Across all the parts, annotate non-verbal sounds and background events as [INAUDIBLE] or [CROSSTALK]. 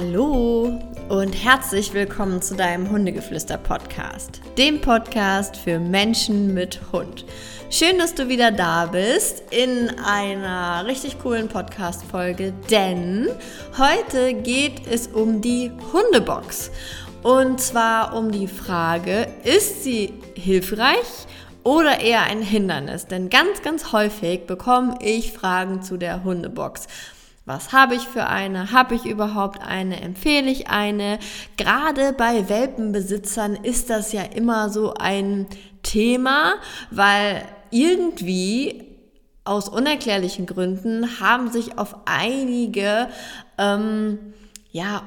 Hallo und herzlich willkommen zu deinem Hundegeflüster-Podcast, dem Podcast für Menschen mit Hund. Schön, dass du wieder da bist in einer richtig coolen Podcast-Folge, denn heute geht es um die Hundebox. Und zwar um die Frage, ist sie hilfreich oder eher ein Hindernis? Denn ganz, ganz häufig bekomme ich Fragen zu der Hundebox. Was habe ich für eine? Habe ich überhaupt eine? Empfehle ich eine? Gerade bei Welpenbesitzern ist das ja immer so ein Thema, weil irgendwie aus unerklärlichen Gründen haben sich auf einige ähm, ja,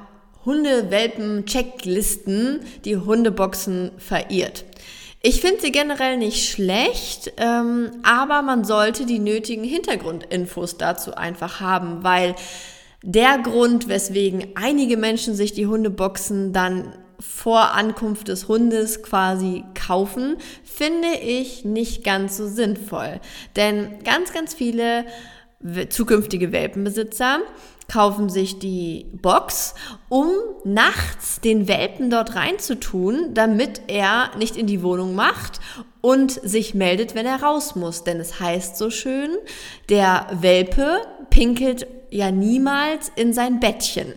Hundewelpen-Checklisten die Hundeboxen verirrt. Ich finde sie generell nicht schlecht, ähm, aber man sollte die nötigen Hintergrundinfos dazu einfach haben, weil der Grund, weswegen einige Menschen sich die Hundeboxen dann vor Ankunft des Hundes quasi kaufen, finde ich nicht ganz so sinnvoll. Denn ganz, ganz viele zukünftige Welpenbesitzer kaufen sich die Box, um nachts den Welpen dort reinzutun, damit er nicht in die Wohnung macht und sich meldet, wenn er raus muss. Denn es heißt so schön, der Welpe pinkelt ja niemals in sein Bettchen.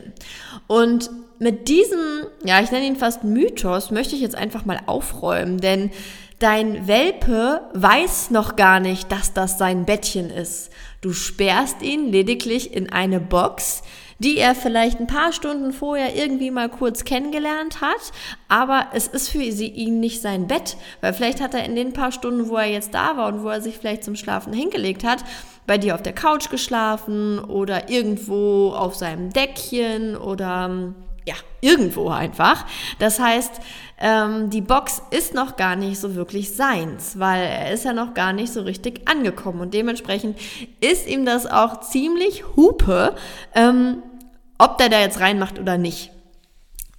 Und mit diesem, ja, ich nenne ihn fast Mythos, möchte ich jetzt einfach mal aufräumen, denn dein Welpe weiß noch gar nicht, dass das sein Bettchen ist. Du sperrst ihn lediglich in eine Box, die er vielleicht ein paar Stunden vorher irgendwie mal kurz kennengelernt hat, aber es ist für ihn nicht sein Bett, weil vielleicht hat er in den paar Stunden, wo er jetzt da war und wo er sich vielleicht zum Schlafen hingelegt hat, bei dir auf der Couch geschlafen oder irgendwo auf seinem Deckchen oder ja, irgendwo einfach. Das heißt, ähm, die Box ist noch gar nicht so wirklich seins, weil er ist ja noch gar nicht so richtig angekommen und dementsprechend ist ihm das auch ziemlich Hupe, ähm, ob der da jetzt reinmacht oder nicht.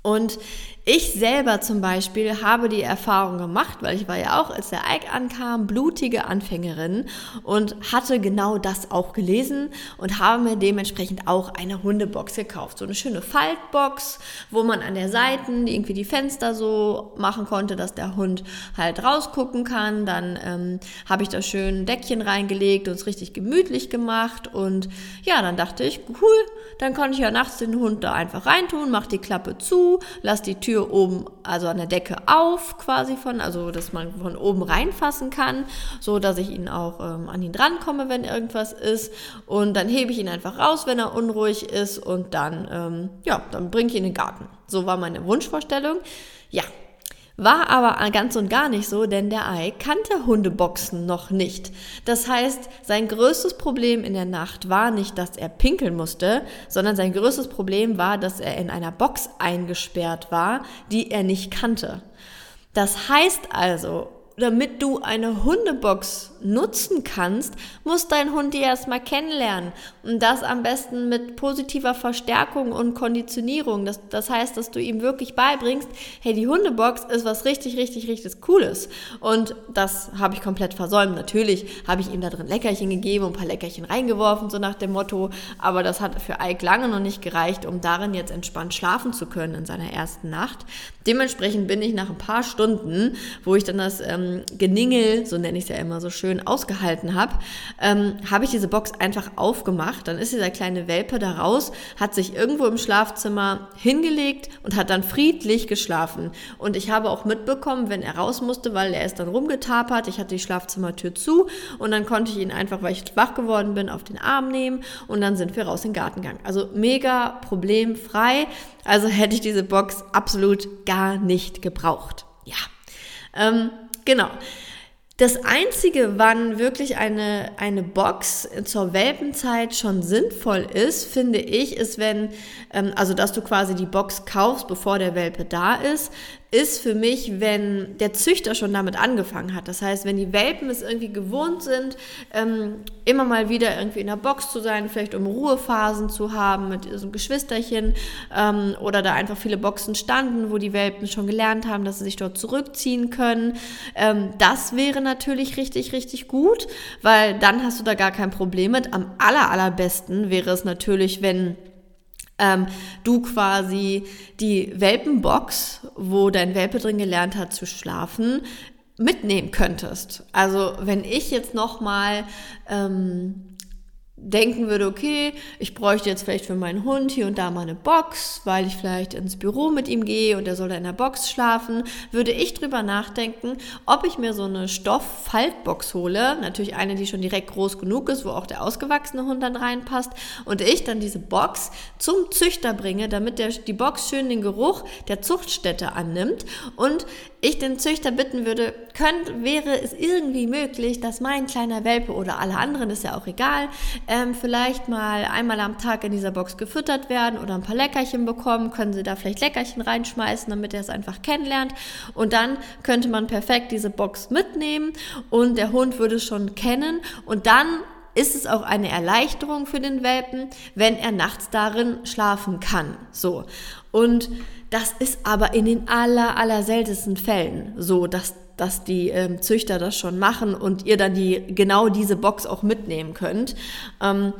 Und ich selber zum Beispiel habe die Erfahrung gemacht, weil ich war ja auch, als der Ike ankam, blutige Anfängerin und hatte genau das auch gelesen und habe mir dementsprechend auch eine Hundebox gekauft. So eine schöne Faltbox, wo man an der Seiten irgendwie die Fenster so machen konnte, dass der Hund halt rausgucken kann. Dann ähm, habe ich da schön ein Deckchen reingelegt und es richtig gemütlich gemacht. Und ja, dann dachte ich, cool, dann kann ich ja nachts den Hund da einfach reintun, mach die Klappe zu, lass die Tür Tür oben, also an der Decke auf quasi von, also dass man von oben reinfassen kann, so dass ich ihn auch ähm, an ihn drankomme, wenn irgendwas ist. Und dann hebe ich ihn einfach raus, wenn er unruhig ist und dann, ähm, ja, dann bringe ich ihn in den Garten. So war meine Wunschvorstellung. Ja, war aber ganz und gar nicht so, denn der Ei kannte Hundeboxen noch nicht. Das heißt, sein größtes Problem in der Nacht war nicht, dass er pinkeln musste, sondern sein größtes Problem war, dass er in einer Box eingesperrt war, die er nicht kannte. Das heißt also, damit du eine Hundebox nutzen kannst, muss dein Hund die erstmal kennenlernen. Und das am besten mit positiver Verstärkung und Konditionierung. Das, das heißt, dass du ihm wirklich beibringst, hey, die Hundebox ist was richtig, richtig, richtig Cooles. Und das habe ich komplett versäumt. Natürlich habe ich ihm da drin Leckerchen gegeben und ein paar Leckerchen reingeworfen, so nach dem Motto. Aber das hat für Ike lange noch nicht gereicht, um darin jetzt entspannt schlafen zu können in seiner ersten Nacht. Dementsprechend bin ich nach ein paar Stunden, wo ich dann das ähm, Geningel, so nenne ich es ja immer so schön, ausgehalten habe, ähm, habe ich diese Box einfach aufgemacht. Dann ist dieser kleine Welpe da raus, hat sich irgendwo im Schlafzimmer hingelegt und hat dann friedlich geschlafen. Und ich habe auch mitbekommen, wenn er raus musste, weil er ist dann rumgetapert, ich hatte die Schlafzimmertür zu und dann konnte ich ihn einfach, weil ich wach geworden bin, auf den Arm nehmen und dann sind wir raus in den Garten gegangen. Also mega problemfrei. Also hätte ich diese Box absolut gar nicht gebraucht. Ja. Ähm, Genau. Das Einzige, wann wirklich eine, eine Box zur Welpenzeit schon sinnvoll ist, finde ich, ist, wenn, ähm, also dass du quasi die Box kaufst, bevor der Welpe da ist, ist für mich, wenn der Züchter schon damit angefangen hat. Das heißt, wenn die Welpen es irgendwie gewohnt sind, ähm, immer mal wieder irgendwie in der Box zu sein, vielleicht um Ruhephasen zu haben mit diesem Geschwisterchen ähm, oder da einfach viele Boxen standen, wo die Welpen schon gelernt haben, dass sie sich dort zurückziehen können. Ähm, das wäre natürlich richtig, richtig gut, weil dann hast du da gar kein Problem mit. Am aller, allerbesten wäre es natürlich, wenn ähm, du quasi die Welpenbox, wo dein Welpe drin gelernt hat zu schlafen, mitnehmen könntest. Also wenn ich jetzt noch mal ähm, denken würde, okay, ich bräuchte jetzt vielleicht für meinen Hund hier und da mal eine Box, weil ich vielleicht ins Büro mit ihm gehe und er soll da in der Box schlafen, würde ich drüber nachdenken, ob ich mir so eine Stofffaltbox hole, natürlich eine, die schon direkt groß genug ist, wo auch der ausgewachsene Hund dann reinpasst und ich dann diese Box zum Züchter bringe, damit der, die Box schön den Geruch der Zuchtstätte annimmt und ich den Züchter bitten würde, könnt, wäre es irgendwie möglich, dass mein kleiner Welpe oder alle anderen, ist ja auch egal, ähm, vielleicht mal einmal am Tag in dieser Box gefüttert werden oder ein paar Leckerchen bekommen, können sie da vielleicht Leckerchen reinschmeißen, damit er es einfach kennenlernt und dann könnte man perfekt diese Box mitnehmen und der Hund würde es schon kennen und dann ist es auch eine Erleichterung für den Welpen, wenn er nachts darin schlafen kann. So. Und das ist aber in den aller, aller seltensten Fällen so, dass, dass die ähm, Züchter das schon machen und ihr dann die, genau diese Box auch mitnehmen könnt. Ähm,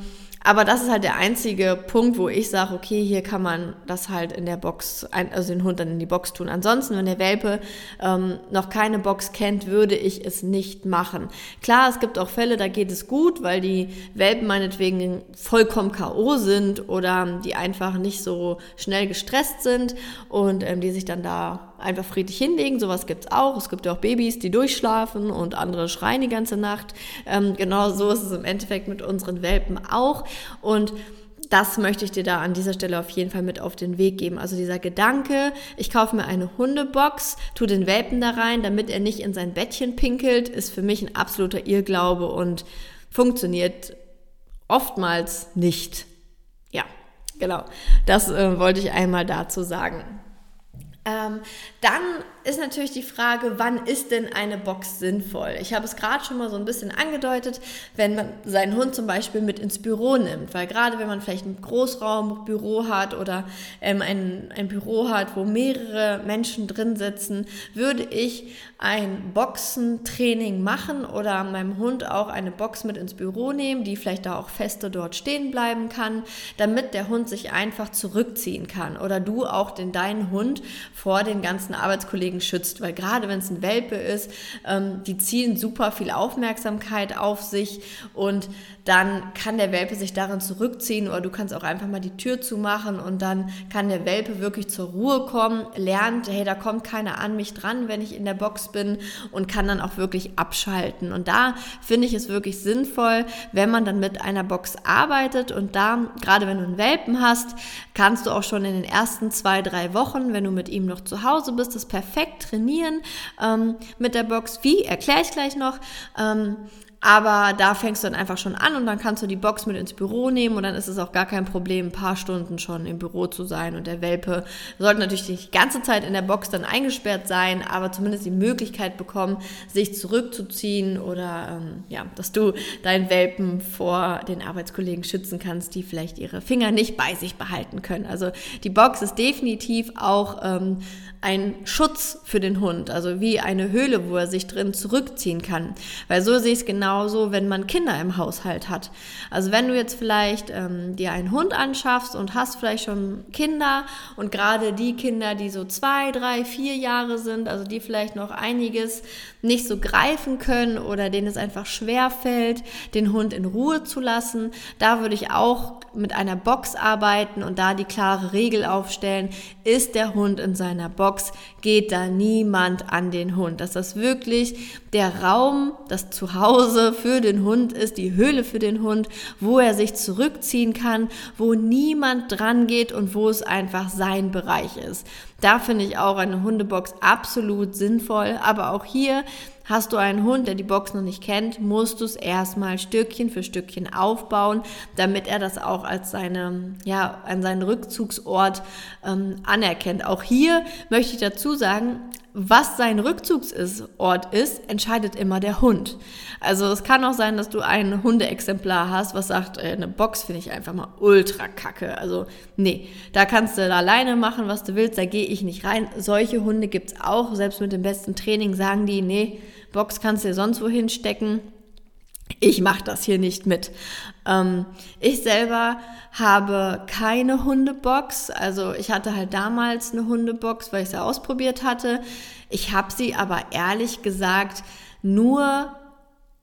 aber das ist halt der einzige Punkt, wo ich sage, okay, hier kann man das halt in der Box, also den Hund dann in die Box tun. Ansonsten, wenn der Welpe ähm, noch keine Box kennt, würde ich es nicht machen. Klar, es gibt auch Fälle, da geht es gut, weil die Welpen meinetwegen vollkommen K.O. sind oder die einfach nicht so schnell gestresst sind und ähm, die sich dann da einfach friedlich hinlegen. Sowas gibt es auch. Es gibt ja auch Babys, die durchschlafen und andere schreien die ganze Nacht. Ähm, genau so ist es im Endeffekt mit unseren Welpen auch. Und das möchte ich dir da an dieser Stelle auf jeden Fall mit auf den Weg geben. Also dieser Gedanke, ich kaufe mir eine Hundebox, tu den Welpen da rein, damit er nicht in sein Bettchen pinkelt, ist für mich ein absoluter Irrglaube und funktioniert oftmals nicht. Ja, genau. Das äh, wollte ich einmal dazu sagen. Ähm, dann ist natürlich die Frage, wann ist denn eine Box sinnvoll? Ich habe es gerade schon mal so ein bisschen angedeutet, wenn man seinen Hund zum Beispiel mit ins Büro nimmt, weil gerade wenn man vielleicht ein Großraumbüro hat oder ähm, ein, ein Büro hat, wo mehrere Menschen drin sitzen, würde ich ein Boxentraining machen oder meinem Hund auch eine Box mit ins Büro nehmen, die vielleicht da auch feste dort stehen bleiben kann, damit der Hund sich einfach zurückziehen kann oder du auch den deinen Hund vor den ganzen Arbeitskollegen schützt, weil gerade wenn es ein Welpe ist, ähm, die ziehen super viel Aufmerksamkeit auf sich und dann kann der Welpe sich darin zurückziehen oder du kannst auch einfach mal die Tür zumachen und dann kann der Welpe wirklich zur Ruhe kommen, lernt, hey, da kommt keiner an mich dran, wenn ich in der Box bin und kann dann auch wirklich abschalten. Und da finde ich es wirklich sinnvoll, wenn man dann mit einer Box arbeitet und da, gerade wenn du einen Welpen hast, kannst du auch schon in den ersten zwei, drei Wochen, wenn du mit ihm noch zu Hause bist, das perfekt trainieren ähm, mit der Box. Wie, erkläre ich gleich noch. Ähm, aber da fängst du dann einfach schon an und dann kannst du die Box mit ins Büro nehmen und dann ist es auch gar kein Problem, ein paar Stunden schon im Büro zu sein. Und der Welpe sollte natürlich nicht die ganze Zeit in der Box dann eingesperrt sein, aber zumindest die Möglichkeit bekommen, sich zurückzuziehen oder ähm, ja, dass du deinen Welpen vor den Arbeitskollegen schützen kannst, die vielleicht ihre Finger nicht bei sich behalten können. Also die Box ist definitiv auch ähm, ein Schutz für den Hund, also wie eine Höhle, wo er sich drin zurückziehen kann. Weil so sehe ich es genauso, wenn man Kinder im Haushalt hat. Also wenn du jetzt vielleicht ähm, dir einen Hund anschaffst und hast vielleicht schon Kinder und gerade die Kinder, die so zwei, drei, vier Jahre sind, also die vielleicht noch einiges nicht so greifen können oder denen es einfach schwer fällt, den Hund in Ruhe zu lassen, da würde ich auch mit einer Box arbeiten und da die klare Regel aufstellen, ist der Hund in seiner Box, geht da niemand an den Hund. Dass das wirklich der Raum, das Zuhause für den Hund ist, die Höhle für den Hund, wo er sich zurückziehen kann, wo niemand dran geht und wo es einfach sein Bereich ist. Da finde ich auch eine Hundebox absolut sinnvoll. Aber auch hier Hast du einen Hund, der die Box noch nicht kennt, musst du es erstmal Stückchen für Stückchen aufbauen, damit er das auch als seine, ja, an seinen Rückzugsort ähm, anerkennt. Auch hier möchte ich dazu sagen, was sein Rückzugsort ist, entscheidet immer der Hund. Also es kann auch sein, dass du ein Hundeexemplar hast, was sagt, äh, eine Box finde ich einfach mal ultra kacke. Also nee, da kannst du alleine machen, was du willst, da gehe ich nicht rein. Solche Hunde gibt es auch, selbst mit dem besten Training sagen die, nee, Box kannst du dir sonst wohin stecken. Ich mache das hier nicht mit. Ähm, ich selber habe keine Hundebox. Also ich hatte halt damals eine Hundebox, weil ich sie ausprobiert hatte. Ich habe sie aber ehrlich gesagt nur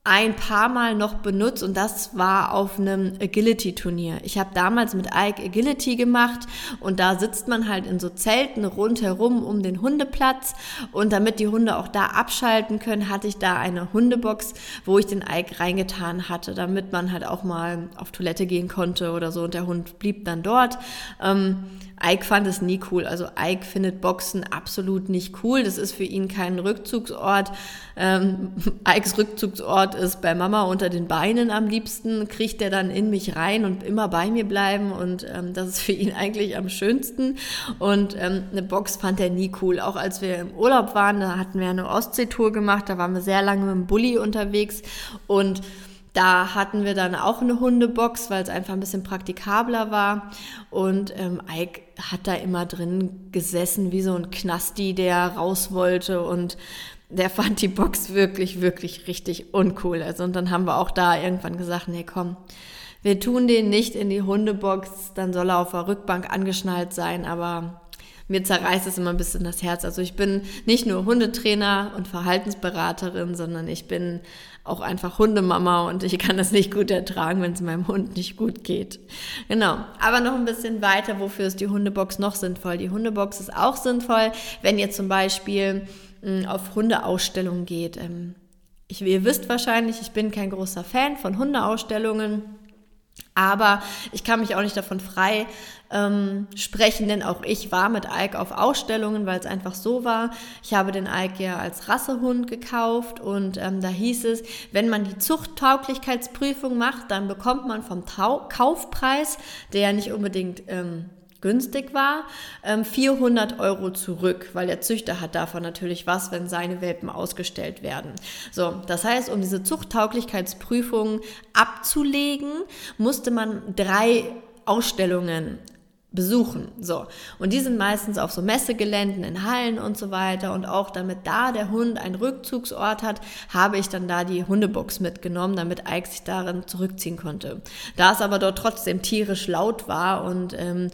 ein paar Mal noch benutzt und das war auf einem Agility-Turnier. Ich habe damals mit Ike Agility gemacht und da sitzt man halt in so Zelten rundherum um den Hundeplatz und damit die Hunde auch da abschalten können, hatte ich da eine Hundebox, wo ich den Ike reingetan hatte, damit man halt auch mal auf Toilette gehen konnte oder so und der Hund blieb dann dort. Ähm, Ike fand es nie cool. Also Ike findet Boxen absolut nicht cool. Das ist für ihn kein Rückzugsort. Ähm, [LAUGHS] Ikes Rückzugsort ist bei Mama unter den Beinen am liebsten. Kriegt er dann in mich rein und immer bei mir bleiben. Und ähm, das ist für ihn eigentlich am schönsten. Und ähm, eine Box fand er nie cool. Auch als wir im Urlaub waren, da hatten wir eine Ostseetour gemacht. Da waren wir sehr lange mit dem Bulli unterwegs. Und da hatten wir dann auch eine Hundebox, weil es einfach ein bisschen praktikabler war. Und ähm, Ike hat da immer drin gesessen wie so ein Knasti, der raus wollte. Und der fand die Box wirklich, wirklich richtig uncool. Also und dann haben wir auch da irgendwann gesagt, nee, komm, wir tun den nicht in die Hundebox, dann soll er auf der Rückbank angeschnallt sein, aber mir zerreißt es immer ein bisschen das Herz. Also ich bin nicht nur Hundetrainer und Verhaltensberaterin, sondern ich bin auch einfach Hundemama und ich kann das nicht gut ertragen, wenn es meinem Hund nicht gut geht. Genau. Aber noch ein bisschen weiter, wofür ist die Hundebox noch sinnvoll? Die Hundebox ist auch sinnvoll, wenn ihr zum Beispiel auf Hundeausstellungen geht. Ähm, ich, ihr wisst wahrscheinlich, ich bin kein großer Fan von Hundeausstellungen. Aber ich kann mich auch nicht davon frei ähm, sprechen, denn auch ich war mit Ike auf Ausstellungen, weil es einfach so war. Ich habe den Ike ja als Rassehund gekauft und ähm, da hieß es, wenn man die Zuchttauglichkeitsprüfung macht, dann bekommt man vom Tau Kaufpreis, der ja nicht unbedingt ähm, günstig war, 400 ähm, Euro zurück, weil der Züchter hat davon natürlich was, wenn seine Welpen ausgestellt werden. So, das heißt, um diese Zuchttauglichkeitsprüfung abzulegen, musste man drei Ausstellungen besuchen. So. Und die sind meistens auf so Messegeländen, in Hallen und so weiter. Und auch damit da der Hund einen Rückzugsort hat, habe ich dann da die Hundebox mitgenommen, damit Ike sich darin zurückziehen konnte. Da es aber dort trotzdem tierisch laut war und ähm,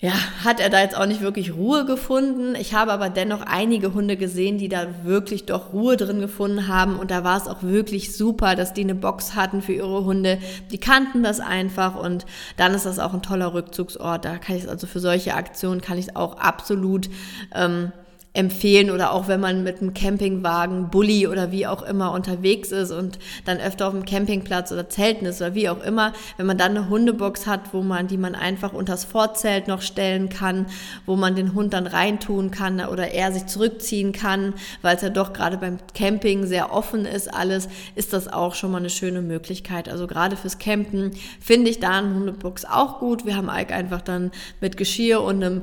ja, hat er da jetzt auch nicht wirklich Ruhe gefunden. Ich habe aber dennoch einige Hunde gesehen, die da wirklich doch Ruhe drin gefunden haben. Und da war es auch wirklich super, dass die eine Box hatten für ihre Hunde. Die kannten das einfach und dann ist das auch ein toller Rückzugsort. Da kann ich also für solche Aktionen kann ich es auch absolut ähm, empfehlen oder auch wenn man mit einem Campingwagen, Bulli oder wie auch immer unterwegs ist und dann öfter auf dem Campingplatz oder Zelten ist oder wie auch immer, wenn man dann eine Hundebox hat, wo man, die man einfach unters Vorzelt noch stellen kann, wo man den Hund dann reintun kann oder er sich zurückziehen kann, weil es ja doch gerade beim Camping sehr offen ist alles, ist das auch schon mal eine schöne Möglichkeit. Also gerade fürs Campen finde ich da eine Hundebox auch gut. Wir haben einfach dann mit Geschirr und einem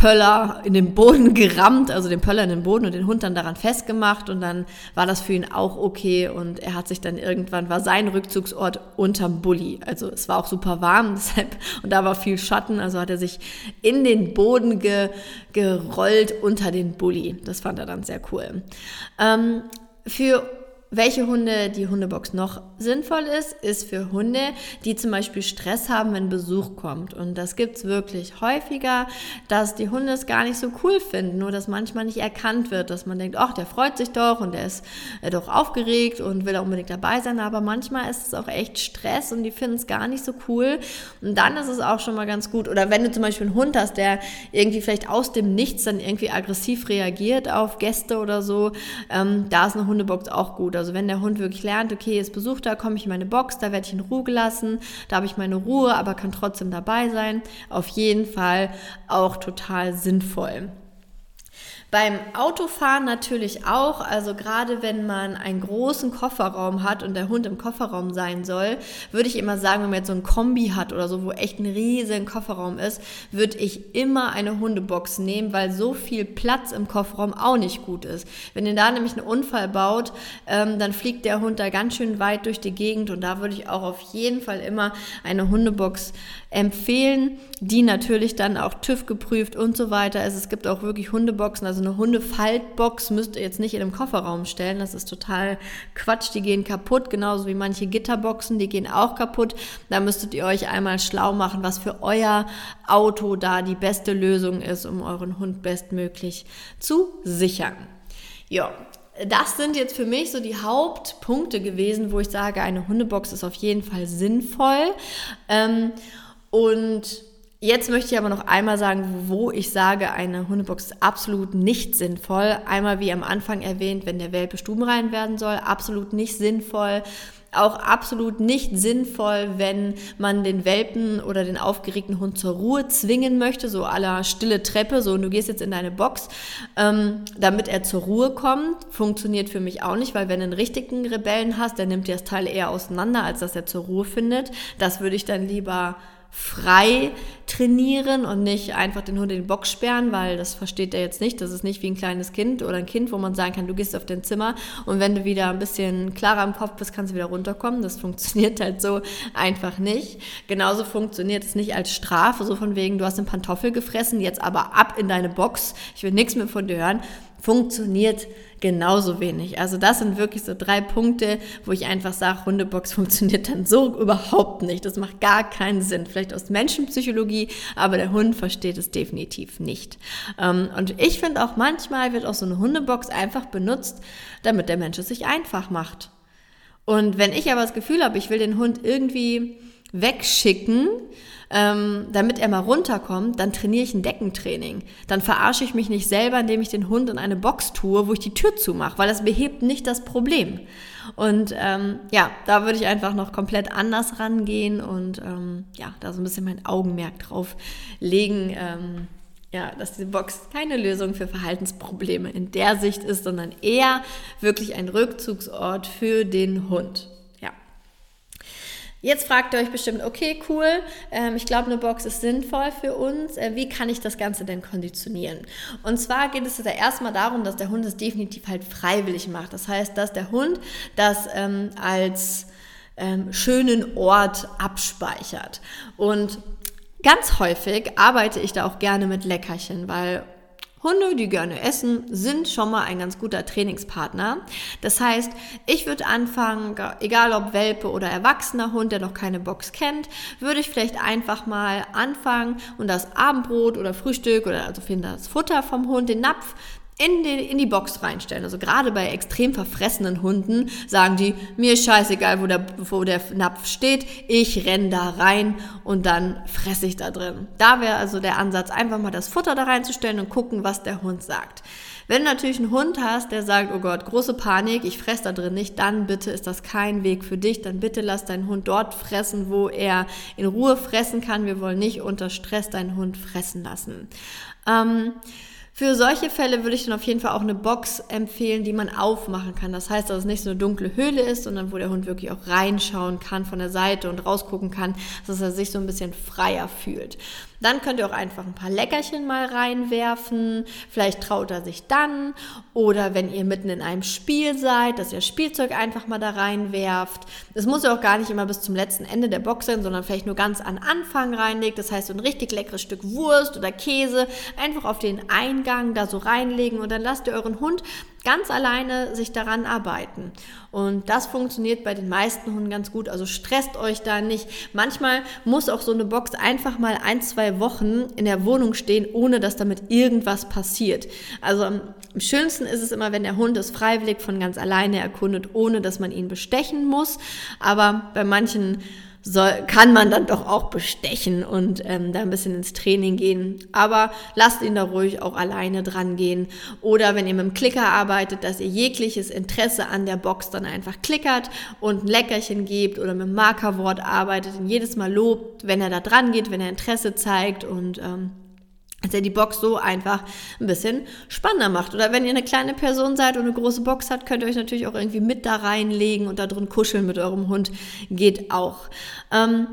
Pöller in den Boden [LAUGHS] gerammt, also den Pöller in den Boden und den Hund dann daran festgemacht und dann war das für ihn auch okay und er hat sich dann irgendwann, war sein Rückzugsort unterm Bulli. Also es war auch super warm [LAUGHS] deshalb und da war viel Schatten, also hat er sich in den Boden ge, gerollt unter den Bulli. Das fand er dann sehr cool. Ähm, für welche Hunde die Hundebox noch sinnvoll ist, ist für Hunde, die zum Beispiel Stress haben, wenn Besuch kommt. Und das gibt's wirklich häufiger, dass die Hunde es gar nicht so cool finden, nur dass manchmal nicht erkannt wird, dass man denkt, ach, der freut sich doch und der ist äh, doch aufgeregt und will unbedingt dabei sein. Aber manchmal ist es auch echt Stress und die finden es gar nicht so cool. Und dann ist es auch schon mal ganz gut. Oder wenn du zum Beispiel einen Hund hast, der irgendwie vielleicht aus dem Nichts dann irgendwie aggressiv reagiert auf Gäste oder so, ähm, da ist eine Hundebox auch gut. Also wenn der Hund wirklich lernt, okay, ist Besuch da, komme ich in meine Box, da werde ich in Ruhe gelassen, da habe ich meine Ruhe, aber kann trotzdem dabei sein. Auf jeden Fall auch total sinnvoll. Beim Autofahren natürlich auch, also gerade wenn man einen großen Kofferraum hat und der Hund im Kofferraum sein soll, würde ich immer sagen, wenn man jetzt so ein Kombi hat oder so, wo echt ein riesen Kofferraum ist, würde ich immer eine Hundebox nehmen, weil so viel Platz im Kofferraum auch nicht gut ist. Wenn ihr da nämlich einen Unfall baut, ähm, dann fliegt der Hund da ganz schön weit durch die Gegend und da würde ich auch auf jeden Fall immer eine Hundebox empfehlen, die natürlich dann auch TÜV geprüft und so weiter ist. Es gibt auch wirklich Hundeboxen, also Also eine Hundefaltbox müsst ihr jetzt nicht in einem Kofferraum stellen. Das ist total Quatsch. Die gehen kaputt, genauso wie manche Gitterboxen, die gehen auch kaputt. Da müsstet ihr euch einmal schlau machen, was für euer Auto da die beste Lösung ist, um euren Hund bestmöglich zu sichern. Ja, das sind jetzt für mich so die Hauptpunkte gewesen, wo ich sage, eine Hundebox ist auf jeden Fall sinnvoll. Ähm, und Jetzt möchte ich aber noch einmal sagen, wo ich sage, eine Hundebox ist absolut nicht sinnvoll. Einmal wie am Anfang erwähnt, wenn der Welpe stubenrein werden soll, absolut nicht sinnvoll. Auch absolut nicht sinnvoll, wenn man den Welpen oder den aufgeregten Hund zur Ruhe zwingen möchte, so aller stille Treppe, so du gehst jetzt in deine Box, ähm, damit er zur Ruhe kommt. Funktioniert für mich auch nicht, weil wenn du einen richtigen Rebellen hast, der nimmt dir das Teil eher auseinander, als dass er zur Ruhe findet. Das würde ich dann lieber frei trainieren und nicht einfach den Hund in die Box sperren, weil das versteht er jetzt nicht. Das ist nicht wie ein kleines Kind oder ein Kind, wo man sagen kann, du gehst auf dein Zimmer und wenn du wieder ein bisschen klarer im Kopf bist, kannst du wieder runterkommen. Das funktioniert halt so einfach nicht. Genauso funktioniert es nicht als Strafe, so von wegen, du hast einen Pantoffel gefressen, jetzt aber ab in deine Box. Ich will nichts mehr von dir hören. Funktioniert genauso wenig. Also das sind wirklich so drei Punkte, wo ich einfach sage, Hundebox [LAUGHS] funktioniert dann so überhaupt nicht. Das macht gar keinen Sinn. Vielleicht aus Menschenpsychologie, aber der Hund versteht es definitiv nicht. Ähm, und ich finde auch manchmal wird auch so eine Hundebox einfach benutzt, damit der Mensch es sich einfach macht. Und wenn ich aber das Gefühl habe, ich will den Hund irgendwie wegschicken, ähm, damit er mal runterkommt, dann trainiere ich ein Deckentraining. Dann verarsche ich mich nicht selber, indem ich den Hund in eine Box tue, wo ich die Tür zumache, weil das behebt nicht das Problem. Und ähm, ja, da würde ich einfach noch komplett anders rangehen und ähm, ja, da so ein bisschen mein Augenmerk drauf legen. Ähm, ja, dass diese Box keine Lösung für Verhaltensprobleme in der Sicht ist, sondern eher wirklich ein Rückzugsort für den Hund. Jetzt fragt ihr euch bestimmt, okay, cool, ähm, ich glaube, eine Box ist sinnvoll für uns. Äh, wie kann ich das Ganze denn konditionieren? Und zwar geht es ja erstmal darum, dass der Hund es definitiv halt freiwillig macht. Das heißt, dass der Hund das ähm, als ähm, schönen Ort abspeichert. Und ganz häufig arbeite ich da auch gerne mit Leckerchen, weil Hunde, die gerne essen, sind schon mal ein ganz guter Trainingspartner. Das heißt, ich würde anfangen, egal ob Welpe oder erwachsener Hund, der noch keine Box kennt, würde ich vielleicht einfach mal anfangen und das Abendbrot oder Frühstück oder also das Futter vom Hund, den Napf, in die, in die Box reinstellen. Also gerade bei extrem verfressenen Hunden sagen die, mir ist scheißegal, wo der, wo der Napf steht, ich renn da rein und dann fresse ich da drin. Da wäre also der Ansatz, einfach mal das Futter da reinzustellen und gucken, was der Hund sagt. Wenn du natürlich einen Hund hast, der sagt, oh Gott, große Panik, ich fresse da drin nicht, dann bitte ist das kein Weg für dich. Dann bitte lass deinen Hund dort fressen, wo er in Ruhe fressen kann. Wir wollen nicht unter Stress deinen Hund fressen lassen. Ähm, für solche Fälle würde ich dann auf jeden Fall auch eine Box empfehlen, die man aufmachen kann. Das heißt, dass es nicht so eine dunkle Höhle ist, sondern wo der Hund wirklich auch reinschauen kann von der Seite und rausgucken kann, dass er sich so ein bisschen freier fühlt. Dann könnt ihr auch einfach ein paar Leckerchen mal reinwerfen. Vielleicht traut er sich dann. Oder wenn ihr mitten in einem Spiel seid, dass ihr Spielzeug einfach mal da reinwerft. Es muss ja auch gar nicht immer bis zum letzten Ende der Box sein, sondern vielleicht nur ganz an Anfang reinlegt. Das heißt, so ein richtig leckeres Stück Wurst oder Käse einfach auf den Eingang da so reinlegen und dann lasst ihr euren Hund ganz alleine sich daran arbeiten. Und das funktioniert bei den meisten Hunden ganz gut. Also stresst euch da nicht. Manchmal muss auch so eine Box einfach mal ein, zwei Wochen in der Wohnung stehen, ohne dass damit irgendwas passiert. Also am schönsten ist es immer, wenn der Hund es freiwillig von ganz alleine erkundet, ohne dass man ihn bestechen muss. Aber bei manchen soll, kann man dann doch auch bestechen und ähm, da ein bisschen ins Training gehen. Aber lasst ihn da ruhig auch alleine dran gehen. Oder wenn ihr mit dem Klicker arbeitet, dass ihr jegliches Interesse an der Box dann einfach klickert und ein Leckerchen gebt oder mit dem Markerwort arbeitet und jedes Mal lobt, wenn er da dran geht, wenn er Interesse zeigt und ähm, dass er die Box so einfach ein bisschen spannender macht. Oder wenn ihr eine kleine Person seid und eine große Box habt, könnt ihr euch natürlich auch irgendwie mit da reinlegen und da drin kuscheln mit eurem Hund. Geht auch. Ähm,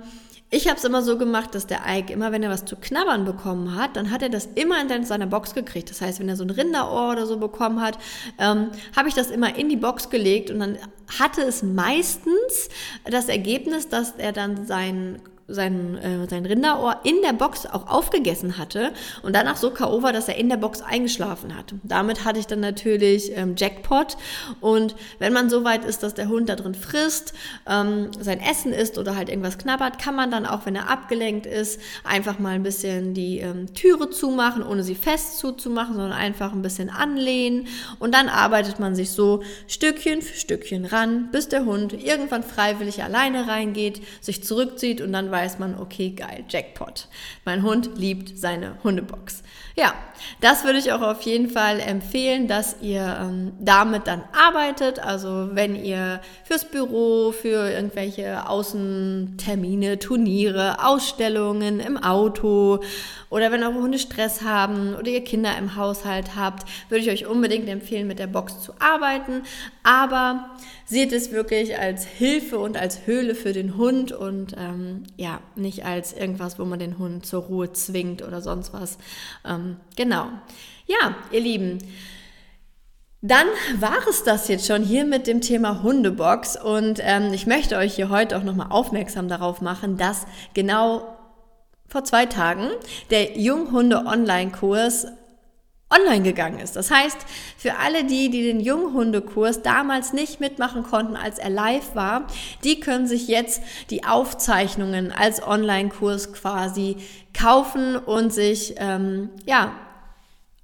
ich habe es immer so gemacht, dass der Ike immer, wenn er was zu knabbern bekommen hat, dann hat er das immer in seiner Box gekriegt. Das heißt, wenn er so ein Rinderohr oder so bekommen hat, ähm, habe ich das immer in die Box gelegt und dann hatte es meistens das Ergebnis, dass er dann seinen sein, äh, sein Rinderohr in der Box auch aufgegessen hatte und danach so K.O. war, dass er in der Box eingeschlafen hat. Damit hatte ich dann natürlich ähm, Jackpot und wenn man so weit ist, dass der Hund da drin frisst, ähm, sein Essen isst oder halt irgendwas knabbert, kann man dann auch, wenn er abgelenkt ist, einfach mal ein bisschen die ähm, Türe zumachen, ohne sie fest zuzumachen, sondern einfach ein bisschen anlehnen und dann arbeitet man sich so Stückchen für Stückchen ran, bis der Hund irgendwann freiwillig alleine reingeht, sich zurückzieht und dann weiß man, okay, geil, Jackpot. Mein Hund liebt seine Hundebox. Ja, das würde ich auch auf jeden Fall empfehlen, dass ihr ähm, damit dann arbeitet. Also wenn ihr fürs Büro, für irgendwelche Außentermine, Turniere, Ausstellungen im Auto oder wenn eure Hunde Stress haben oder ihr Kinder im Haushalt habt, würde ich euch unbedingt empfehlen, mit der Box zu arbeiten. Aber seht es wirklich als Hilfe und als Höhle für den Hund und ähm, ja, nicht als irgendwas, wo man den Hund zur Ruhe zwingt oder sonst was. Ähm, genau. Ja, ihr Lieben. Dann war es das jetzt schon hier mit dem Thema Hundebox und ähm, ich möchte euch hier heute auch nochmal aufmerksam darauf machen, dass genau vor zwei Tagen der Junghunde-Online-Kurs online gegangen ist. Das heißt, für alle die, die den Junghundekurs damals nicht mitmachen konnten, als er live war, die können sich jetzt die Aufzeichnungen als Online-Kurs quasi kaufen und sich ähm, ja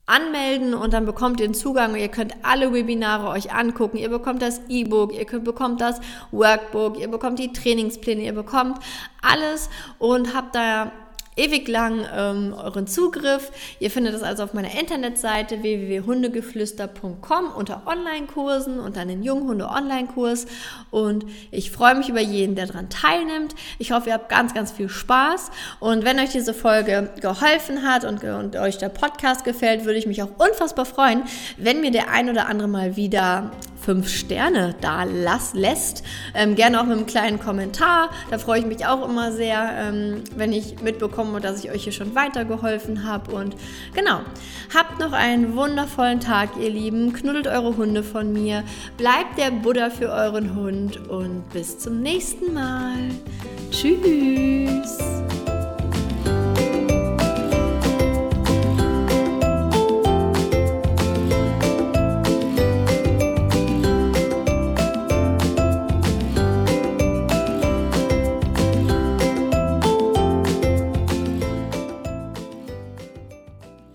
anmelden und dann bekommt ihr den Zugang und ihr könnt alle Webinare euch angucken. Ihr bekommt das E-Book, ihr könnt, bekommt das Workbook, ihr bekommt die Trainingspläne, ihr bekommt alles und habt da ewig lang ähm, euren Zugriff. Ihr findet das also auf meiner Internetseite www.hundegeflüster.com unter Online-Kursen und dann den Junghunde-Online-Kurs. Und ich freue mich über jeden, der daran teilnimmt. Ich hoffe, ihr habt ganz, ganz viel Spaß. Und wenn euch diese Folge geholfen hat und, und euch der Podcast gefällt, würde ich mich auch unfassbar freuen, wenn mir der ein oder andere mal wieder fünf Sterne da lässt. Ähm, gerne auch mit einem kleinen Kommentar. Da freue ich mich auch immer sehr, ähm, wenn ich mitbekomme, dass ich euch hier schon weitergeholfen habe. Und genau, habt noch einen wundervollen Tag, ihr Lieben. Knuddelt eure Hunde von mir. Bleibt der Buddha für euren Hund und bis zum nächsten Mal. Tschüss.